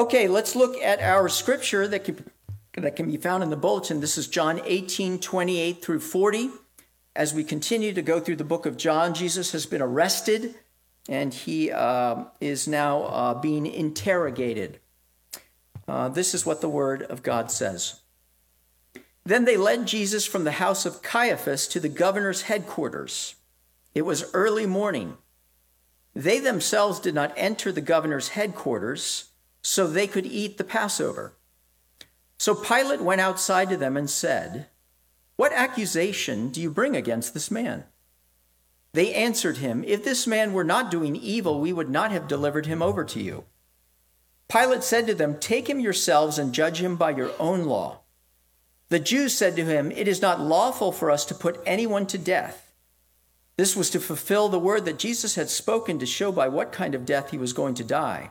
Okay, let's look at our scripture that can, that can be found in the bulletin. This is John 18, 28 through 40. As we continue to go through the book of John, Jesus has been arrested and he uh, is now uh, being interrogated. Uh, this is what the word of God says. Then they led Jesus from the house of Caiaphas to the governor's headquarters. It was early morning. They themselves did not enter the governor's headquarters so they could eat the Passover. So Pilate went outside to them and said, What accusation do you bring against this man? They answered him, If this man were not doing evil, we would not have delivered him over to you. Pilate said to them, Take him yourselves and judge him by your own law. The Jews said to him, It is not lawful for us to put anyone to death. This was to fulfill the word that Jesus had spoken to show by what kind of death he was going to die.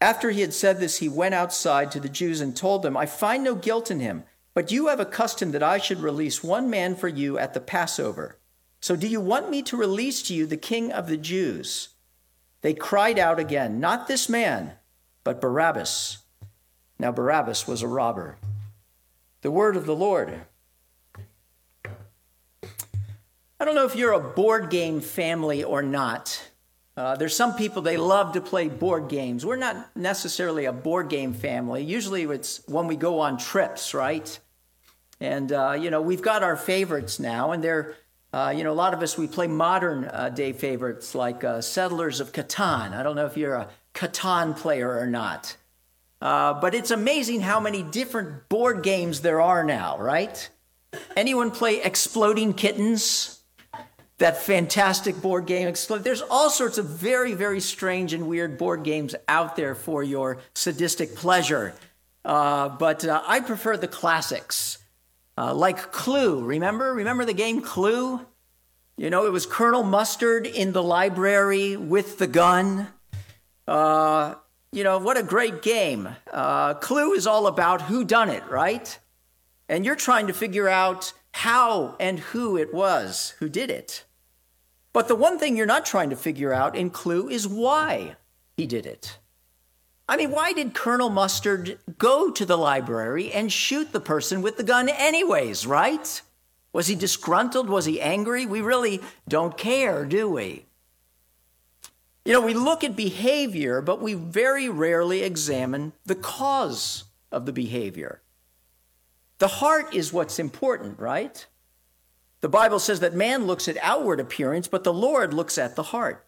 After he had said this, he went outside to the Jews and told them, I find no guilt in him, but you have a custom that I should release one man for you at the Passover. So do you want me to release to you the king of the Jews? They cried out again, Not this man, but Barabbas. Now Barabbas was a robber. The word of the Lord. I don't know if you're a board game family or not. Uh, there's some people they love to play board games. We're not necessarily a board game family. Usually it's when we go on trips, right? And uh, you know we've got our favorites now, and they're uh, you know a lot of us we play modern uh, day favorites like uh, Settlers of Catan. I don't know if you're a Catan player or not, but it's amazing how many different board games there are now, right? Anyone play Exploding Kittens? That fantastic board game. There's all sorts of very, very strange and weird board games out there for your sadistic pleasure. Uh, but uh, I prefer the classics, uh, like Clue. Remember? Remember the game Clue? You know, it was Colonel Mustard in the library with the gun. Uh, you know, what a great game. Uh, Clue is all about who done it, right? And you're trying to figure out how and who it was who did it. But the one thing you're not trying to figure out in Clue is why he did it. I mean, why did Colonel Mustard go to the library and shoot the person with the gun, anyways, right? Was he disgruntled? Was he angry? We really don't care, do we? You know, we look at behavior, but we very rarely examine the cause of the behavior. The heart is what's important, right? The Bible says that man looks at outward appearance, but the Lord looks at the heart.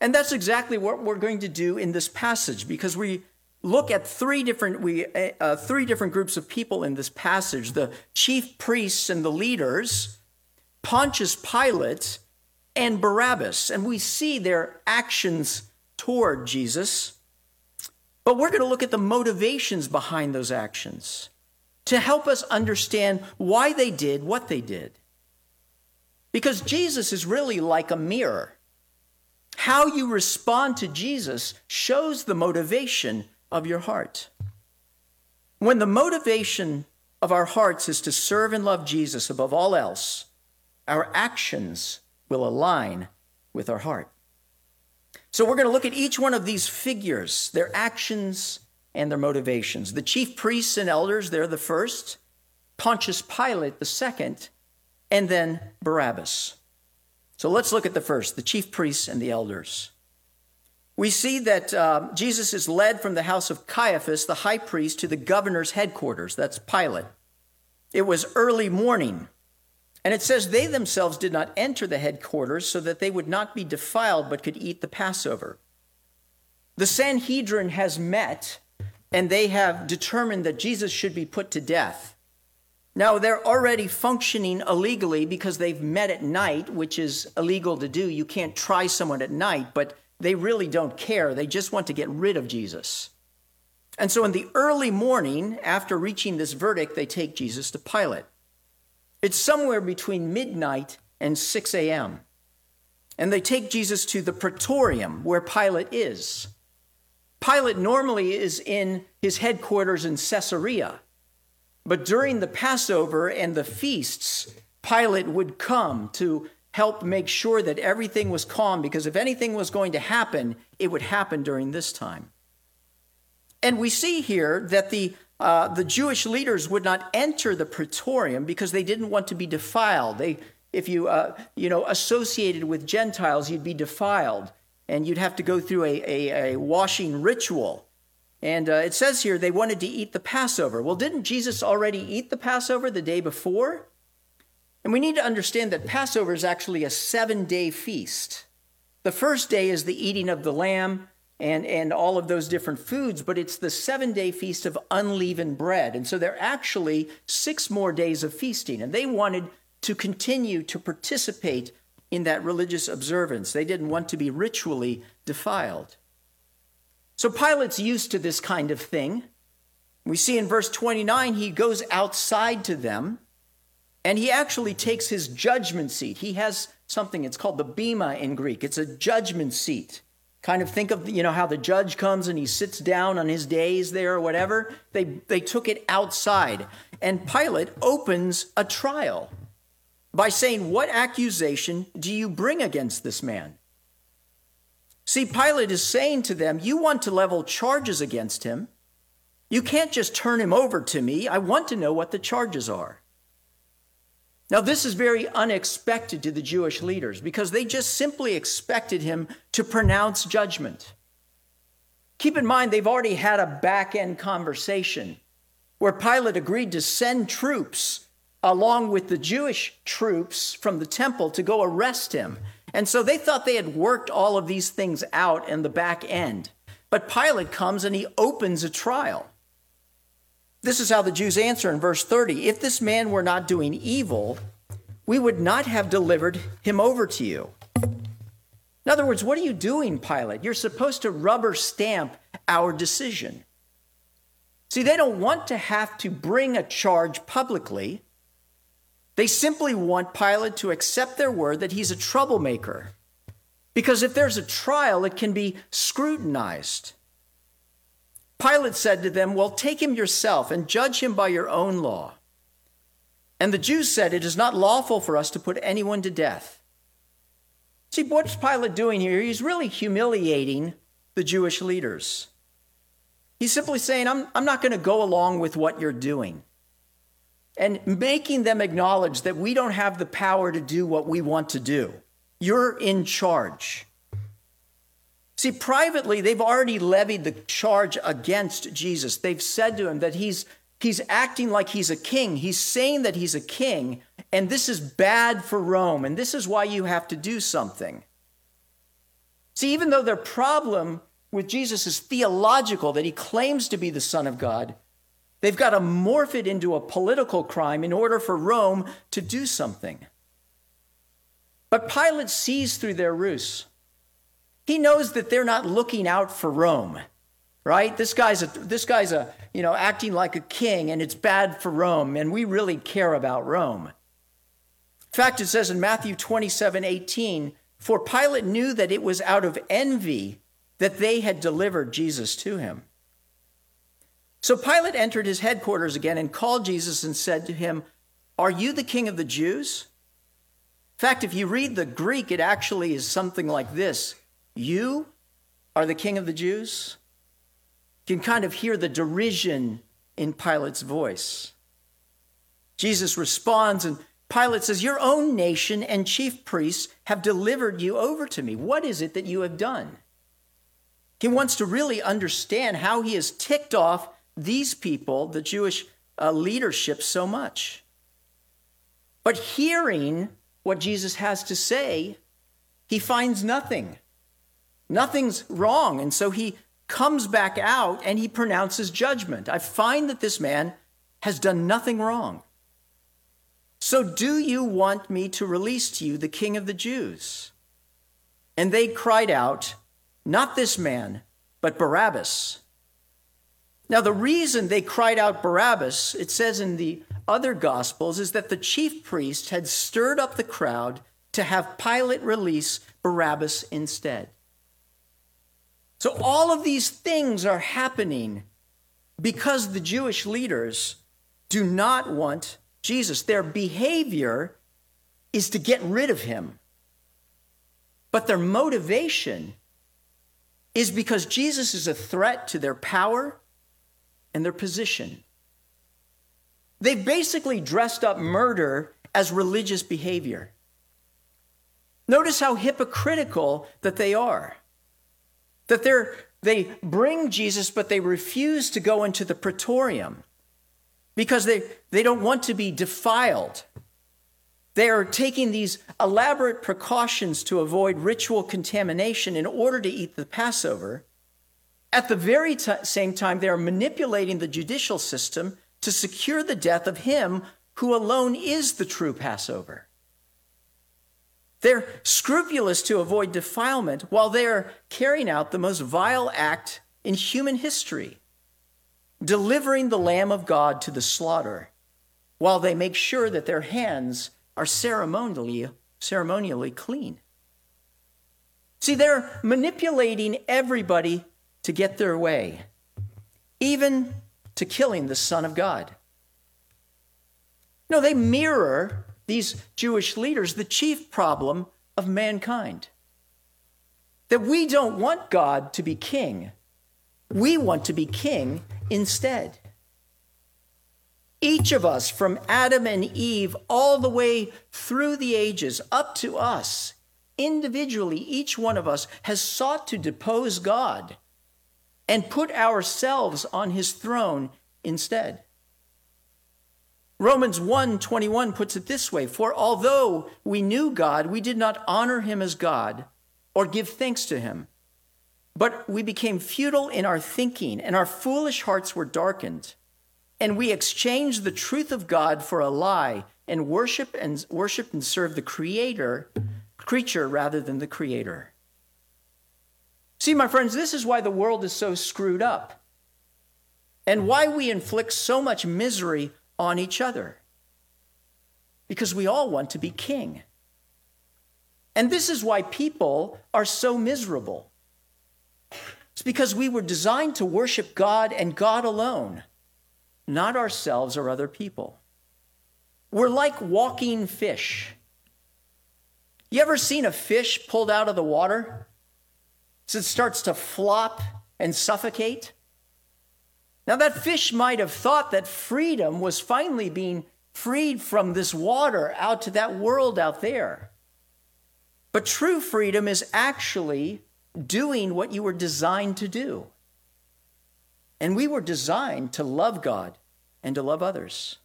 And that's exactly what we're going to do in this passage because we look at three different we uh, uh, three different groups of people in this passage the chief priests and the leaders pontius pilate and barabbas and we see their actions toward jesus but we're going to look at the motivations behind those actions to help us understand why they did what they did. Because Jesus is really like a mirror. How you respond to Jesus shows the motivation of your heart. When the motivation of our hearts is to serve and love Jesus above all else, our actions will align with our heart. So we're going to look at each one of these figures, their actions and their motivations. The chief priests and elders, they're the first, Pontius Pilate, the second, and then Barabbas. So let's look at the first the chief priests and the elders. We see that uh, Jesus is led from the house of Caiaphas, the high priest, to the governor's headquarters. That's Pilate. It was early morning. And it says they themselves did not enter the headquarters so that they would not be defiled but could eat the Passover. The Sanhedrin has met and they have determined that Jesus should be put to death. Now, they're already functioning illegally because they've met at night, which is illegal to do. You can't try someone at night, but they really don't care. They just want to get rid of Jesus. And so, in the early morning, after reaching this verdict, they take Jesus to Pilate. It's somewhere between midnight and 6 a.m. And they take Jesus to the praetorium where Pilate is. Pilate normally is in his headquarters in Caesarea. But during the Passover and the feasts, Pilate would come to help make sure that everything was calm because if anything was going to happen, it would happen during this time. And we see here that the, uh, the Jewish leaders would not enter the praetorium because they didn't want to be defiled. They, if you, uh, you know, associated with Gentiles, you'd be defiled and you'd have to go through a, a, a washing ritual. And uh, it says here they wanted to eat the Passover. Well, didn't Jesus already eat the Passover the day before? And we need to understand that Passover is actually a seven day feast. The first day is the eating of the lamb and, and all of those different foods, but it's the seven day feast of unleavened bread. And so there are actually six more days of feasting. And they wanted to continue to participate in that religious observance. They didn't want to be ritually defiled. So Pilate's used to this kind of thing. We see in verse 29, he goes outside to them and he actually takes his judgment seat. He has something, it's called the bema in Greek. It's a judgment seat. Kind of think of, you know, how the judge comes and he sits down on his days there or whatever. They, they took it outside. And Pilate opens a trial by saying, What accusation do you bring against this man? See, Pilate is saying to them, You want to level charges against him. You can't just turn him over to me. I want to know what the charges are. Now, this is very unexpected to the Jewish leaders because they just simply expected him to pronounce judgment. Keep in mind, they've already had a back end conversation where Pilate agreed to send troops along with the Jewish troops from the temple to go arrest him. And so they thought they had worked all of these things out in the back end. But Pilate comes and he opens a trial. This is how the Jews answer in verse 30 If this man were not doing evil, we would not have delivered him over to you. In other words, what are you doing, Pilate? You're supposed to rubber stamp our decision. See, they don't want to have to bring a charge publicly. They simply want Pilate to accept their word that he's a troublemaker. Because if there's a trial, it can be scrutinized. Pilate said to them, Well, take him yourself and judge him by your own law. And the Jews said, It is not lawful for us to put anyone to death. See, what's Pilate doing here? He's really humiliating the Jewish leaders. He's simply saying, I'm, I'm not going to go along with what you're doing. And making them acknowledge that we don't have the power to do what we want to do. You're in charge. See, privately, they've already levied the charge against Jesus. They've said to him that he's, he's acting like he's a king. He's saying that he's a king, and this is bad for Rome, and this is why you have to do something. See, even though their problem with Jesus is theological, that he claims to be the Son of God, they've got to morph it into a political crime in order for Rome to do something. But Pilate sees through their ruse. He knows that they're not looking out for Rome, right? This guy's a, this guy's a, you know, acting like a king and it's bad for Rome and we really care about Rome. In fact, it says in Matthew 27 18, for Pilate knew that it was out of envy that they had delivered Jesus to him. So Pilate entered his headquarters again and called Jesus and said to him, Are you the king of the Jews? In fact, if you read the Greek, it actually is something like this you are the king of the Jews? You can kind of hear the derision in Pilate's voice. Jesus responds, and Pilate says, Your own nation and chief priests have delivered you over to me. What is it that you have done? He wants to really understand how he is ticked off these people, the Jewish uh, leadership so much. But hearing what Jesus has to say, he finds nothing. Nothing's wrong. And so he comes back out and he pronounces judgment. I find that this man has done nothing wrong. So do you want me to release to you the king of the Jews? And they cried out, Not this man, but Barabbas. Now, the reason they cried out Barabbas, it says in the other Gospels, is that the chief priest had stirred up the crowd to have Pilate release Barabbas instead. So, all of these things are happening because the Jewish leaders do not want Jesus. Their behavior is to get rid of him. But their motivation is because Jesus is a threat to their power and their position. They've basically dressed up murder as religious behavior. Notice how hypocritical that they are. That they're, they bring Jesus, but they refuse to go into the praetorium because they, they don't want to be defiled. They are taking these elaborate precautions to avoid ritual contamination in order to eat the Passover. At the very t- same time, they are manipulating the judicial system to secure the death of him who alone is the true Passover. They're scrupulous to avoid defilement while they're carrying out the most vile act in human history delivering the Lamb of God to the slaughter, while they make sure that their hands are ceremonially, ceremonially clean. See, they're manipulating everybody to get their way, even to killing the Son of God. No, they mirror these Jewish leaders the chief problem of mankind. That we don't want God to be king. We want to be king instead. Each of us, from Adam and Eve all the way through the ages up to us, individually, each one of us has sought to depose God and put ourselves on his throne instead. Romans 1:21 puts it this way, for although we knew God, we did not honor him as God or give thanks to him. But we became futile in our thinking, and our foolish hearts were darkened. And we exchanged the truth of God for a lie, and worship and worship and serve the creator, creature rather than the creator. See, my friends, this is why the world is so screwed up. And why we inflict so much misery on each other. Because we all want to be king. And this is why people are so miserable. It's because we were designed to worship God and God alone, not ourselves or other people. We're like walking fish. You ever seen a fish pulled out of the water? So it starts to flop and suffocate? Now, that fish might have thought that freedom was finally being freed from this water out to that world out there. But true freedom is actually doing what you were designed to do. And we were designed to love God and to love others.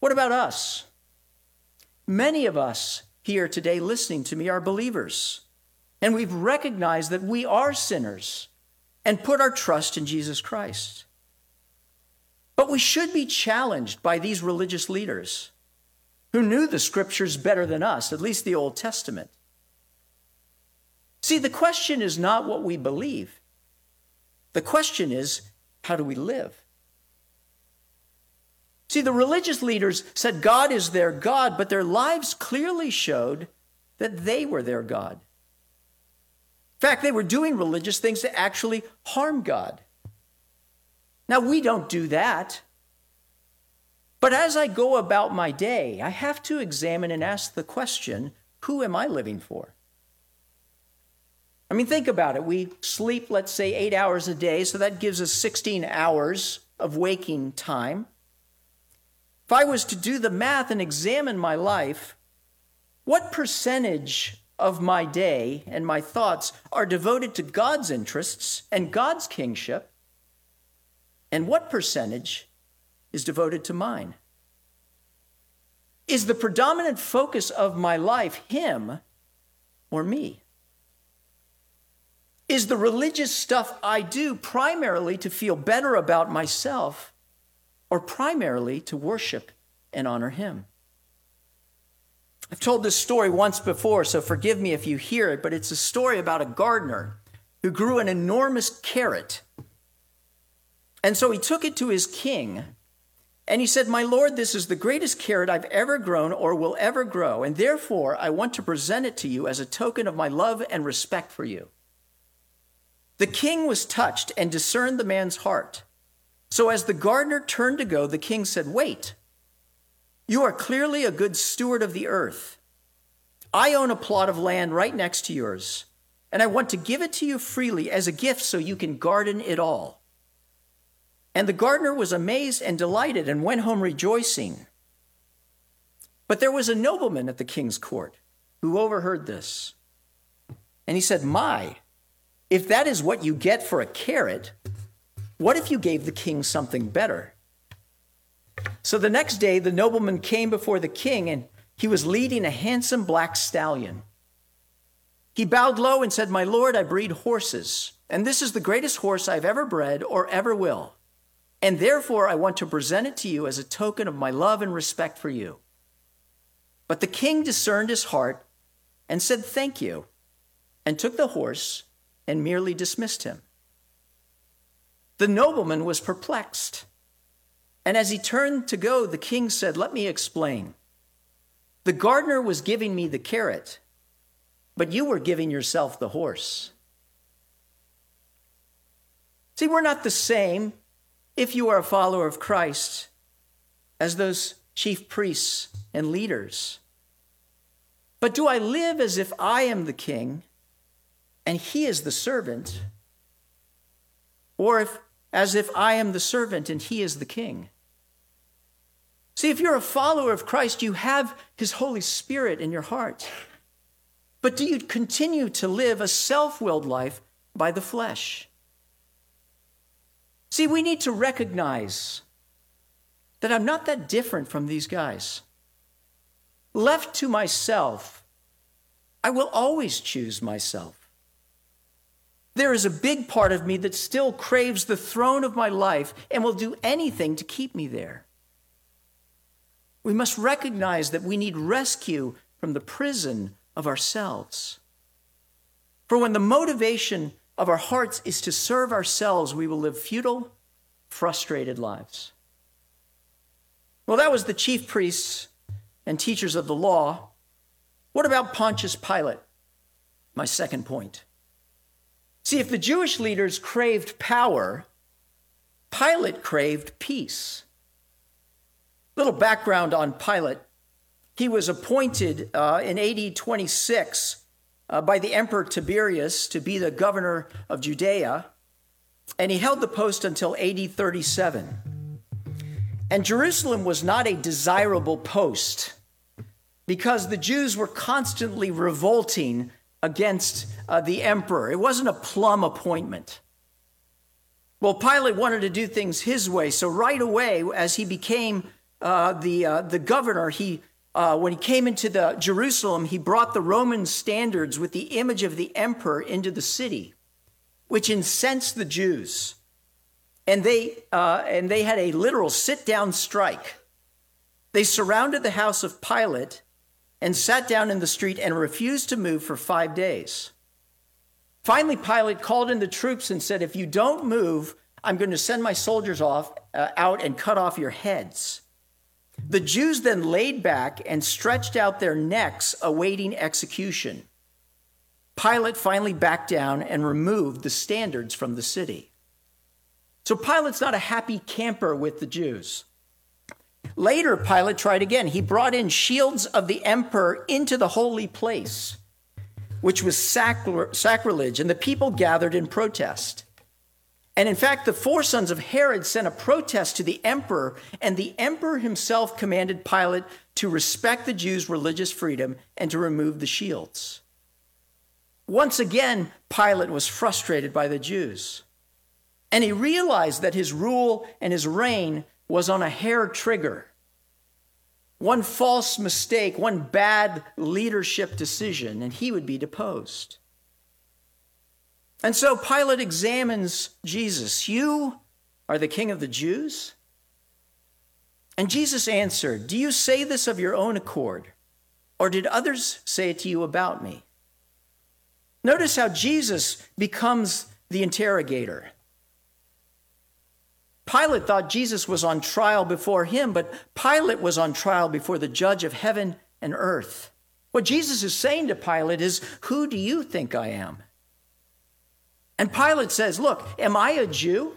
What about us? Many of us here today listening to me are believers, and we've recognized that we are sinners and put our trust in Jesus Christ. But we should be challenged by these religious leaders who knew the scriptures better than us, at least the Old Testament. See, the question is not what we believe. The question is, how do we live? See, the religious leaders said God is their God, but their lives clearly showed that they were their God. Fact, they were doing religious things to actually harm God. Now, we don't do that. But as I go about my day, I have to examine and ask the question who am I living for? I mean, think about it. We sleep, let's say, eight hours a day, so that gives us 16 hours of waking time. If I was to do the math and examine my life, what percentage of my day and my thoughts are devoted to God's interests and God's kingship, And what percentage is devoted to mine? Is the predominant focus of my life him or me? Is the religious stuff I do primarily to feel better about myself or primarily to worship and honor him? I've told this story once before, so forgive me if you hear it, but it's a story about a gardener who grew an enormous carrot. And so he took it to his king and he said, My Lord, this is the greatest carrot I've ever grown or will ever grow, and therefore I want to present it to you as a token of my love and respect for you. The king was touched and discerned the man's heart. So as the gardener turned to go, the king said, Wait, you are clearly a good steward of the earth. I own a plot of land right next to yours, and I want to give it to you freely as a gift so you can garden it all. And the gardener was amazed and delighted and went home rejoicing. But there was a nobleman at the king's court who overheard this. And he said, My, if that is what you get for a carrot, what if you gave the king something better? So the next day, the nobleman came before the king, and he was leading a handsome black stallion. He bowed low and said, My lord, I breed horses, and this is the greatest horse I've ever bred or ever will. And therefore, I want to present it to you as a token of my love and respect for you. But the king discerned his heart and said, Thank you, and took the horse and merely dismissed him. The nobleman was perplexed. And as he turned to go, the king said, Let me explain. The gardener was giving me the carrot, but you were giving yourself the horse. See, we're not the same if you are a follower of Christ, as those chief priests and leaders. But do I live as if I am the king and he is the servant? Or if, as if I am the servant and he is the king? See, if you're a follower of Christ, you have his Holy Spirit in your heart. But do you continue to live a self willed life by the flesh? See, we need to recognize that I'm not that different from these guys. Left to myself, I will always choose myself. There is a big part of me that still craves the throne of my life and will do anything to keep me there. We must recognize that we need rescue from the prison of ourselves. For when the motivation of our hearts is to serve ourselves, we will live futile, frustrated lives. Well, that was the chief priests and teachers of the law. What about Pontius Pilate? My second point. See, if the Jewish leaders craved power, Pilate craved peace. Little background on Pilate. He was appointed uh, in AD 26 uh, by the Emperor Tiberius to be the governor of Judea, and he held the post until AD 37. And Jerusalem was not a desirable post because the Jews were constantly revolting against uh, the emperor. It wasn't a plum appointment. Well, Pilate wanted to do things his way, so right away, as he became uh, the, uh, the governor, he uh, when he came into the Jerusalem, he brought the Roman standards with the image of the emperor into the city, which incensed the Jews. And they, uh, and they had a literal sit down strike. They surrounded the house of Pilate and sat down in the street and refused to move for five days. Finally, Pilate called in the troops and said, If you don't move, I'm going to send my soldiers off, uh, out and cut off your heads. The Jews then laid back and stretched out their necks, awaiting execution. Pilate finally backed down and removed the standards from the city. So Pilate's not a happy camper with the Jews. Later, Pilate tried again. He brought in shields of the emperor into the holy place, which was sacrilege, and the people gathered in protest. And in fact, the four sons of Herod sent a protest to the emperor, and the emperor himself commanded Pilate to respect the Jews' religious freedom and to remove the shields. Once again, Pilate was frustrated by the Jews. And he realized that his rule and his reign was on a hair trigger. One false mistake, one bad leadership decision, and he would be deposed. And so Pilate examines Jesus. You are the king of the Jews? And Jesus answered, Do you say this of your own accord, or did others say it to you about me? Notice how Jesus becomes the interrogator. Pilate thought Jesus was on trial before him, but Pilate was on trial before the judge of heaven and earth. What Jesus is saying to Pilate is, Who do you think I am? And Pilate says, Look, am I a Jew?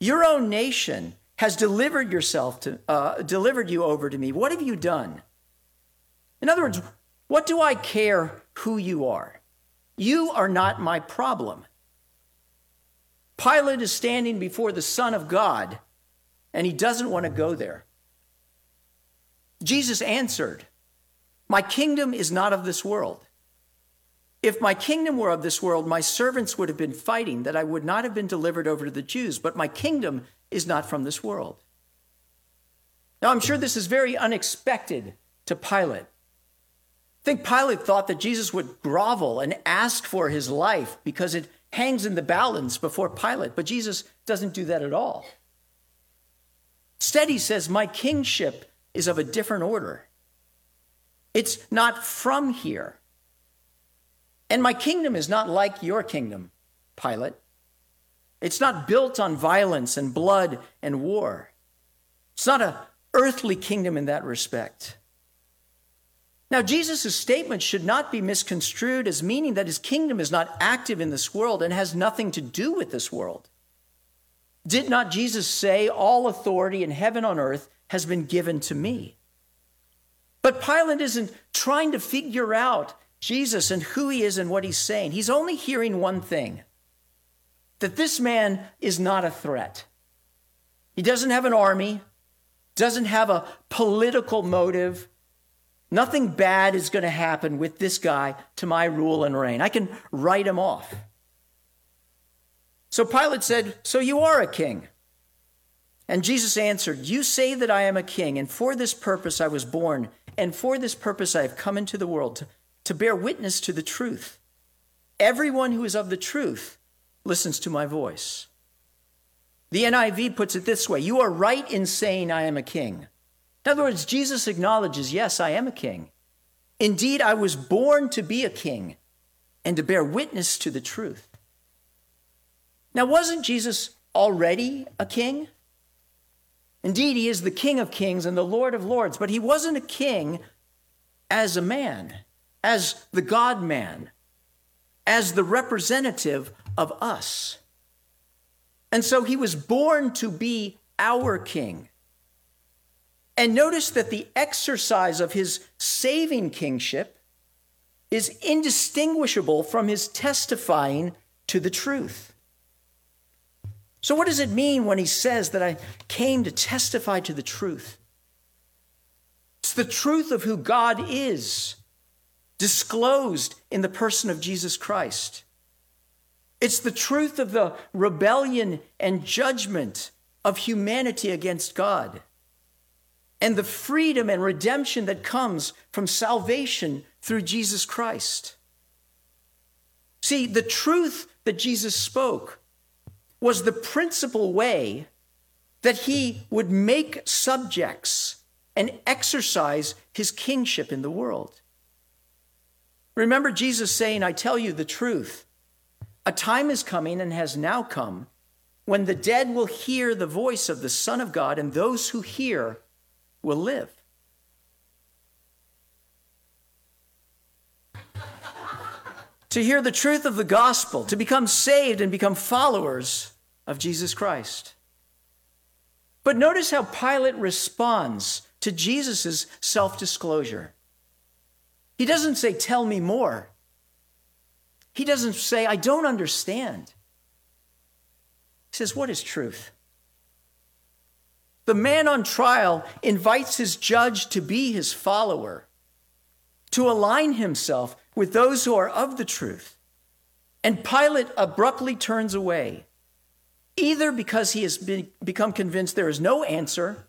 Your own nation has delivered yourself to, uh, delivered you over to me. What have you done? In other words, what do I care who you are? You are not my problem. Pilate is standing before the Son of God, and he doesn't want to go there. Jesus answered, My kingdom is not of this world. If my kingdom were of this world, my servants would have been fighting that I would not have been delivered over to the Jews, but my kingdom is not from this world. Now, I'm sure this is very unexpected to Pilate. I think Pilate thought that Jesus would grovel and ask for his life because it hangs in the balance before Pilate, but Jesus doesn't do that at all. Instead, he says, My kingship is of a different order. It's not from here. And my kingdom is not like your kingdom, Pilate. It's not built on violence and blood and war. It's not an earthly kingdom in that respect. Now, Jesus' statement should not be misconstrued as meaning that his kingdom is not active in this world and has nothing to do with this world. Did not Jesus say, All authority in heaven on earth has been given to me? But Pilate isn't trying to figure out Jesus and who he is and what he's saying. He's only hearing one thing that this man is not a threat. He doesn't have an army, doesn't have a political motive. Nothing bad is going to happen with this guy to my rule and reign. I can write him off. So Pilate said, So you are a king. And Jesus answered, You say that I am a king, and for this purpose I was born, and for this purpose I have come into the world, to, bear witness to the truth. Everyone who is of the truth listens to my voice. The NIV puts it this way You are right in saying I am a king. In other words, Jesus acknowledges, Yes, I am a king. Indeed, I was born to be a king and to bear witness to the truth. Now, wasn't Jesus already a king? Indeed, he is the King of kings and the Lord of lords, but he wasn't a king as a man as the God man, as the representative of us. And so he was born to be our king. And notice that the exercise of his saving kingship is indistinguishable from his testifying to the truth. So, what does it mean when he says that I came to testify to the truth? It's the truth of who God is disclosed in the person of Jesus Christ. It's the truth of the rebellion and judgment of humanity against God, and the freedom and redemption that comes from salvation through Jesus Christ. See, the truth that Jesus spoke was the principal way that he would make subjects and exercise his kingship in the world. Remember Jesus saying, I tell you the truth. A time is coming and has now come when the dead will hear the voice of the Son of God, and those who hear will live. to hear the truth of the gospel, to become saved and become followers of Jesus Christ. But notice how Pilate responds to Jesus' self disclosure. He doesn't say, Tell me more. He doesn't say, I don't understand. He says, What is truth? The man on trial invites his judge to be his follower, to align himself with those who are of the truth. And Pilate abruptly turns away. either because he has been, become convinced there is no answer,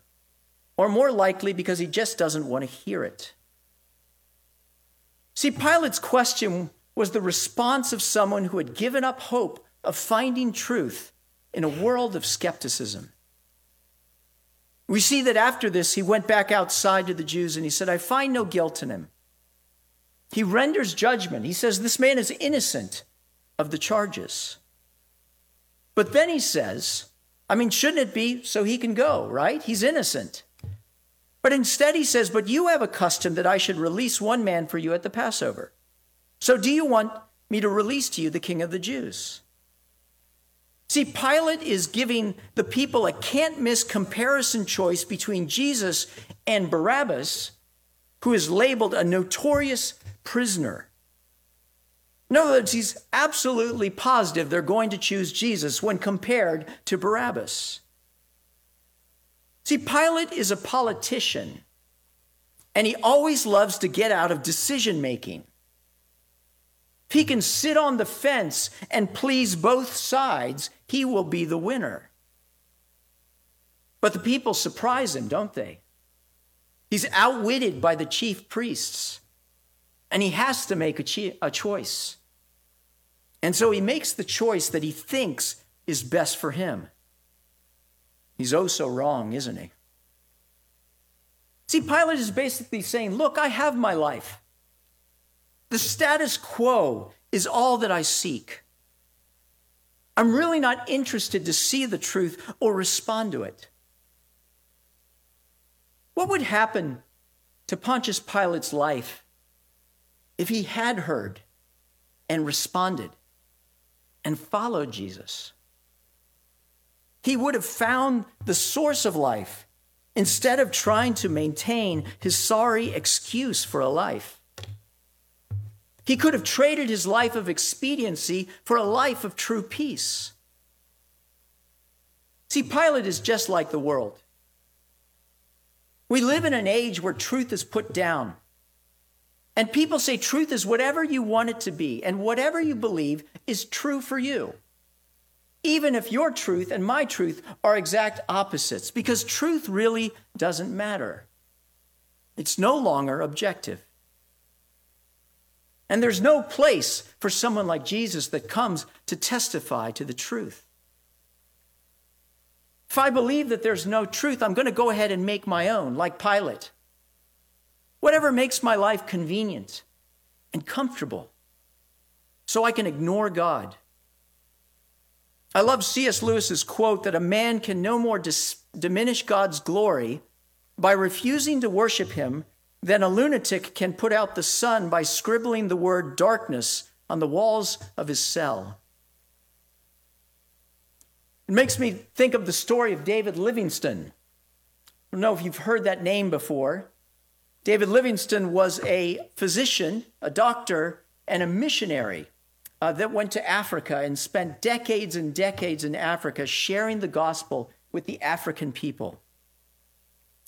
or more likely because he just doesn't want to hear it. See, Pilate's question was the response of someone who had given up hope of finding truth in a world of skepticism. We see that after this, he went back outside to the Jews and he said, I find no guilt in him. He renders judgment. He says, This man is innocent of the charges. But then he says, I mean, shouldn't it be so he can go, right? He's innocent. But instead he says, But you have a custom that I should release one man for you at the Passover. So do you want me to release to you the king of the Jews? See, Pilate is giving the people a can't miss comparison choice between Jesus and Barabbas, who is labeled a notorious prisoner. In other words, he's absolutely positive they're going to choose Jesus when compared to Barabbas. See, Pilate is a politician, and he always loves to get out of decision making. He can sit on the fence and please both sides, he will be the winner. But the people surprise him, don't they? He's outwitted by the chief priests, and he has to make a, a choice. And so he makes the choice that he thinks is best for him. He's oh so wrong, isn't he? See, Pilate is basically saying, Look, I have my life. The status quo is all that I seek. I'm really not interested to see the truth or respond to it. What would happen to Pontius Pilate's life if he had heard and responded and followed Jesus? He would have found the source of life instead of trying to maintain his sorry excuse for a life. He could have traded his life of expediency for a life of true peace. See, Pilate is just like the world. We live in an age where truth is put down. And people say truth is whatever you want it to be, and whatever you believe is true for you even if your truth and my truth are exact opposites, because truth really doesn't matter. It's no longer objective. And there's no place for someone like Jesus that comes to testify to the truth. If I believe that there's no truth, I'm going to go ahead and make my own, like Pilate. Whatever makes my life convenient and comfortable, so I can ignore God I love C.S. Lewis's quote that a man can no more dis- diminish God's glory by refusing to worship him than a lunatic can put out the sun by scribbling the word darkness on the walls of his cell. It makes me think of the story of David Livingstone. I don't know if you've heard that name before. David Livingstone was a physician, a doctor, and a missionary uh, that went to Africa and spent decades and decades in Africa sharing the gospel with the African people.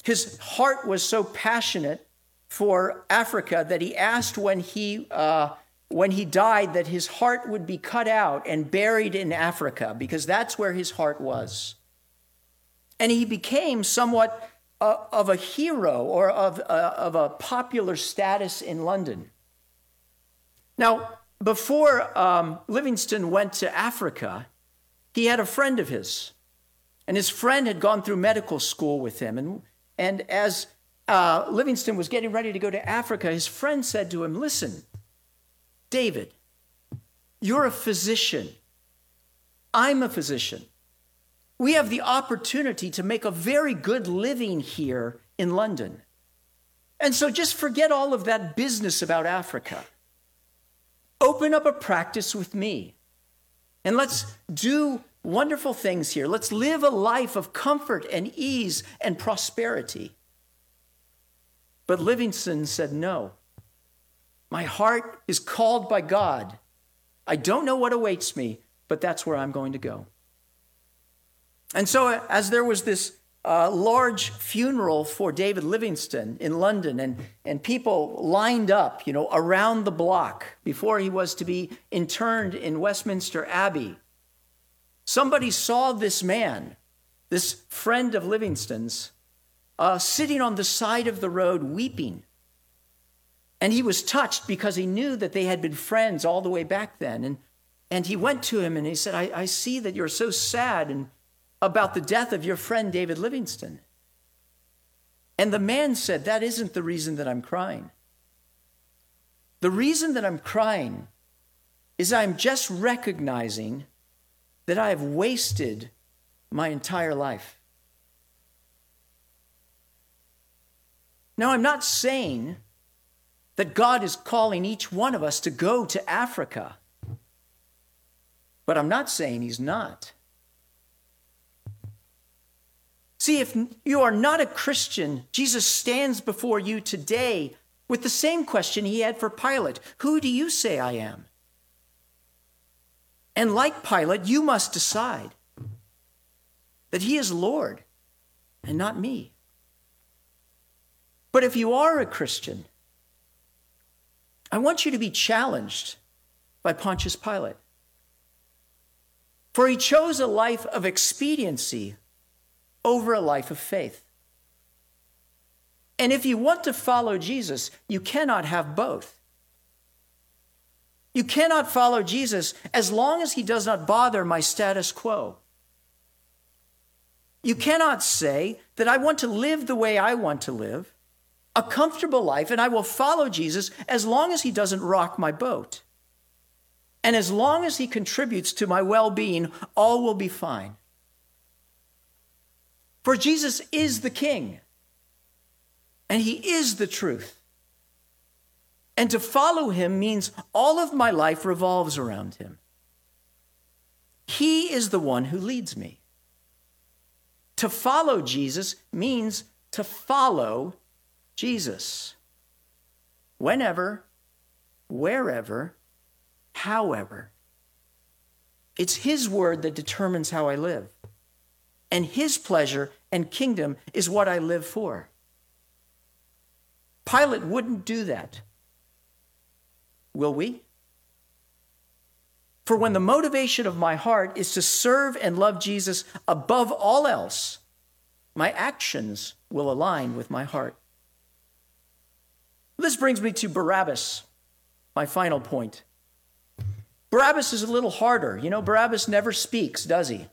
His heart was so passionate for Africa that he asked when he, uh, when he died that his heart would be cut out and buried in Africa because that's where his heart was. And he became somewhat uh, of a hero or of, uh, of a popular status in London. Now, before um, Livingstone went to Africa, he had a friend of his. And his friend had gone through medical school with him. And, and as uh, Livingstone was getting ready to go to Africa, his friend said to him, Listen, David, you're a physician. I'm a physician. We have the opportunity to make a very good living here in London. And so just forget all of that business about Africa. Open up a practice with me. And let's do wonderful things here. Let's live a life of comfort and ease and prosperity. But Livingstone said, No. My heart is called by God. I don't know what awaits me, but that's where I'm going to go. And so, uh, as there was this a large funeral for David Livingstone in London, and, and people lined up, you know, around the block before he was to be interned in Westminster Abbey. somebody saw this man, this friend of Livingstone's, uh, sitting on the side of the road weeping. And he was touched because he knew that they had been friends all the way back then. And, and he went to him and he said, I, I see that you're so sad and about the death of your friend David Livingstone. And the man said, That isn't the reason that I'm crying. The reason that I'm crying is I'm just recognizing that I have wasted my entire life. Now, I'm not saying that God is calling each one of us to go to Africa, but I'm not saying He's not. See, if you are not a Christian, Jesus stands before you today with the same question he had for Pilate Who do you say I am? And like Pilate, you must decide that he is Lord and not me. But if you are a Christian, I want you to be challenged by Pontius Pilate. For he chose a life of expediency over a life of faith. And if you want to follow Jesus, you cannot have both. You cannot follow Jesus as long as he does not bother my status quo. You cannot say that I want to live the way I want to live, a comfortable life, and I will follow Jesus as long as he doesn't rock my boat. And as long as he contributes to my well being, all will be fine. For Jesus is the King, and he is the truth. And to follow him means all of my life revolves around him. He is the one who leads me. To follow Jesus means to follow Jesus. Whenever, wherever, however. It's His word that determines how I live. And His pleasure and kingdom is what I live for. Pilate wouldn't do that. Will we? For when the motivation of my heart is to serve and love Jesus above all else, my actions will align with my heart. This brings me to Barabbas, my final point. Barabbas is a little harder. You know, Barabbas never speaks, does he?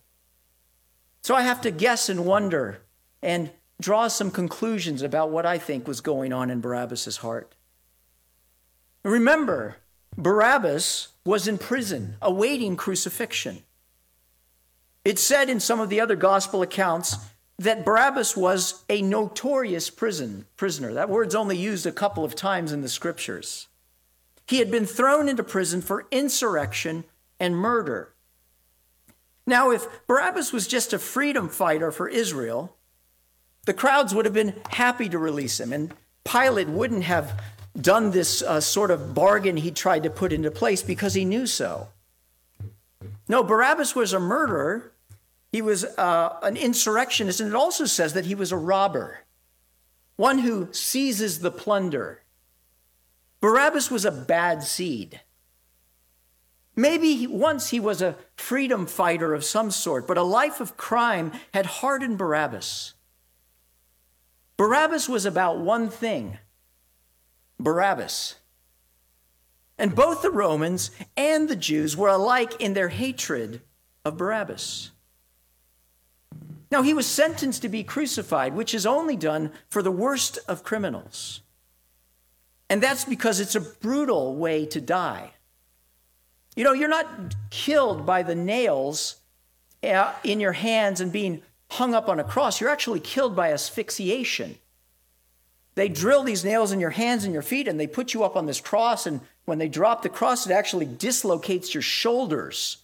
So I have to guess and wonder and draw some conclusions about what I think was going on in Barabbas' heart. Remember, Barabbas was in prison awaiting crucifixion. It's said in some of the other gospel accounts that Barabbas was a notorious prison prisoner. That word's only used a couple of times in the scriptures. He had been thrown into prison for insurrection and murder. Now, if Barabbas was just a freedom fighter for Israel, the crowds would have been happy to release him, and Pilate wouldn't have done this uh, sort of bargain he tried to put into place because he knew so. No, Barabbas was a murderer. He was uh, an insurrectionist, and it also says that he was a robber, one who seizes the plunder. Barabbas was a bad seed. Maybe once he was a freedom fighter of some sort, but a life of crime had hardened Barabbas. Barabbas was about one thing Barabbas. And both the Romans and the Jews were alike in their hatred of Barabbas. Now, he was sentenced to be crucified, which is only done for the worst of criminals. And that's because it's a brutal way to die. You know, you're not killed by the nails uh, in your hands and being hung up on a cross. You're actually killed by asphyxiation. They drill these nails in your hands and your feet and they put you up on this cross. And when they drop the cross, it actually dislocates your shoulders.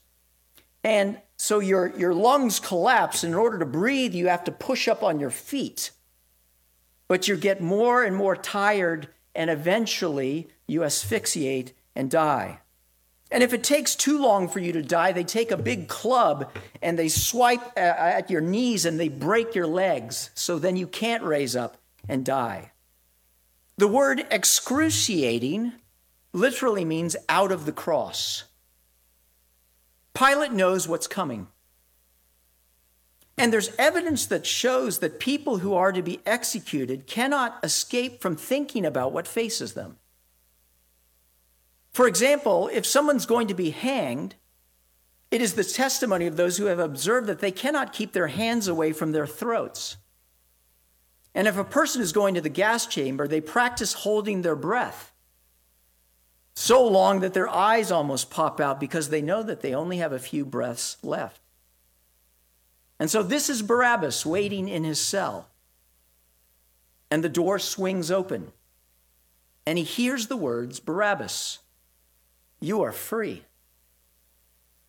And so your, your lungs collapse. In order to breathe, you have to push up on your feet. But you get more and more tired, and eventually you asphyxiate and die. And if it takes too long for you to die, they take a big club and they swipe uh, uh, at your knees and they break your legs. So then you can't raise up and die. The word excruciating literally means out of the cross. Pilate knows what's coming. And there's evidence that shows that people who are to be executed cannot escape from thinking about what faces them. For example, if someone's going to be hanged, it is the testimony of those who have observed that they cannot keep their hands away from their throats. And if a person is going to the gas chamber, they practice holding their breath so long that their eyes almost pop out because they know that they only have a few breaths left. And so this is Barabbas waiting in his cell. And the door swings open. And he hears the words Barabbas, you are free.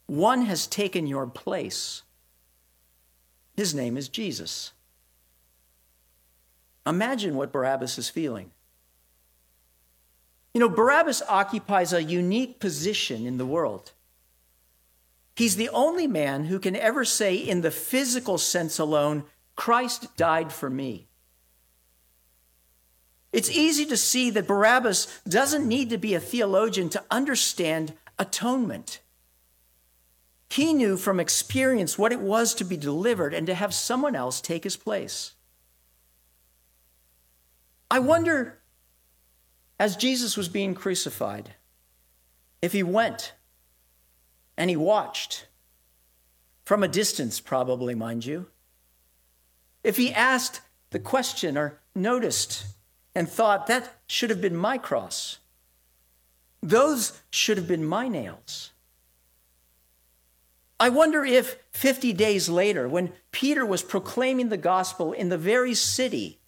One has taken your place. His name is Jesus. Imagine what Barabbas is feeling. You know, Barabbas occupies a unique position in the world. He's the only man who can ever say, in the physical sense alone, Christ died for me. It's easy to see that Barabbas doesn't need to be a theologian to understand atonement. He knew from experience what it was to be delivered and to have someone else take his place. I wonder, as Jesus was being crucified, if he went and he watched from a distance, probably, mind you, if he asked the question or noticed and thought, that should have been my cross, those should have been my nails. I wonder if 50 days later, when Peter was proclaiming the gospel in the very city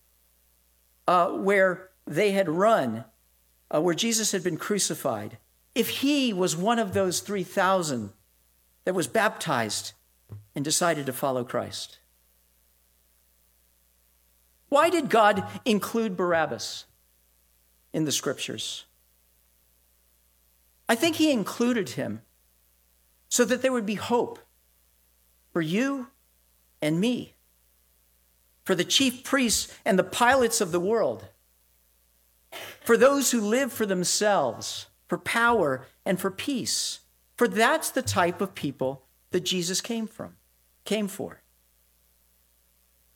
uh, where they had run, uh, where Jesus had been crucified, if he was one of those 3,000 that was baptized and decided to follow Christ. Why did God include Barabbas in the scriptures? I think he included him so that there would be hope for you and me, for the chief priests and the Pilates of the world, for those who live for themselves, for power and for peace. For that's the type of people that Jesus came from, came for.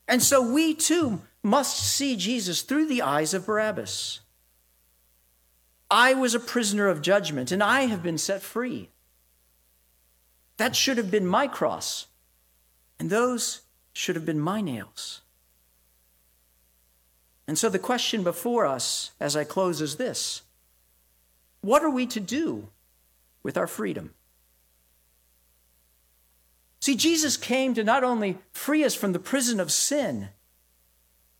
And so we too must see Jesus through the eyes of Barabbas. I was a prisoner of judgment, and I have been set free. That should have been my cross, and those should have been my nails. And so the question before us as I close is this What are we to do with our freedom? See, Jesus came to not only free us from the prison of sin,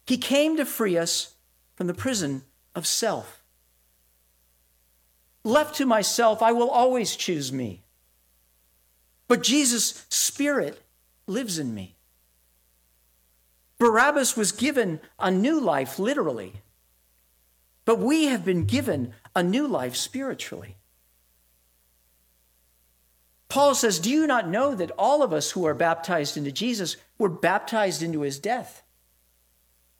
he came to free us from the prison of self. Left to myself, I will always choose me. But Jesus' Spirit lives in me. Barabbas was given a new life, literally, but we have been given a new life spiritually. Paul says, Do you not know that all of us who are baptized into Jesus were baptized into his death?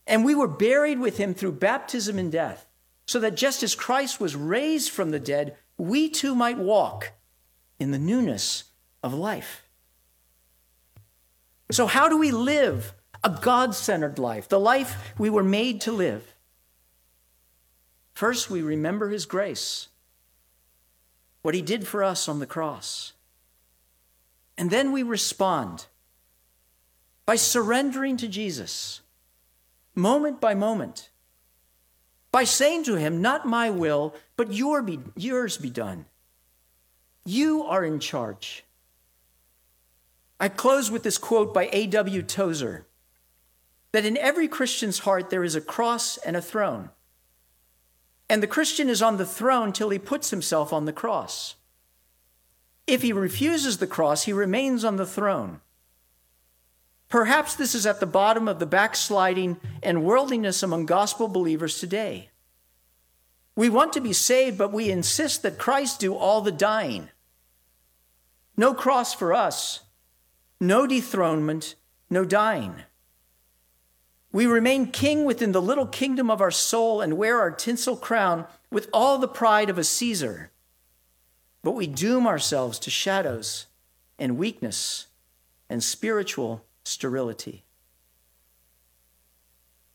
And we were buried with him through baptism in death, so that just as Christ was raised from the dead, we too might walk in the newness of life. So, how do we live a God centered life, the life we were made to live? First, we remember His grace, what He did for us on the cross. And then we respond by surrendering to Jesus, moment by moment, by saying to Him, Not my will, but your be, yours be done. You are in charge. I close with this quote by A.W. Tozer that in every Christian's heart there is a cross and a throne. And the Christian is on the throne till he puts himself on the cross. If he refuses the cross, he remains on the throne. Perhaps this is at the bottom of the backsliding and worldliness among gospel believers today. We want to be saved, but we insist that Christ do all the dying. No cross for us, no dethronement, no dying. We remain king within the little kingdom of our soul and wear our tinsel crown with all the pride of a Caesar. But we doom ourselves to shadows and weakness and spiritual sterility.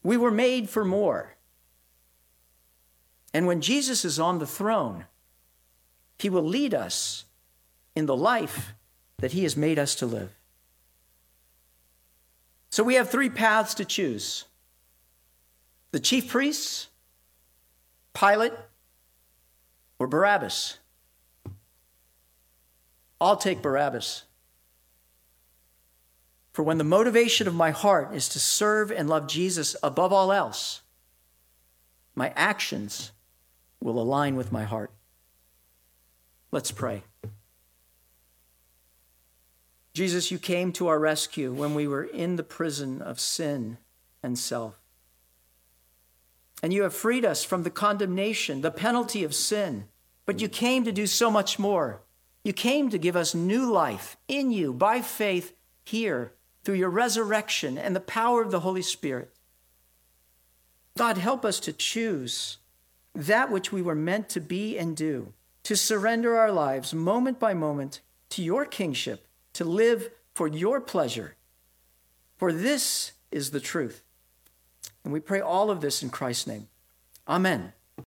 We were made for more. And when Jesus is on the throne, he will lead us in the life that he has made us to live. So we have three paths to choose the chief priests, Pilate, or Barabbas. I'll take Barabbas. For when the motivation of my heart is to serve and love Jesus above all else, my actions will align with my heart. Let's pray. Jesus, you came to our rescue when we were in the prison of sin and self. And you have freed us from the condemnation, the penalty of sin. But you came to do so much more. You came to give us new life in you by faith here through your resurrection and the power of the Holy Spirit. God, help us to choose that which we were meant to be and do, to surrender our lives moment by moment to your kingship, to live for your pleasure. For this is the truth. And we pray all of this in Christ's name. Amen.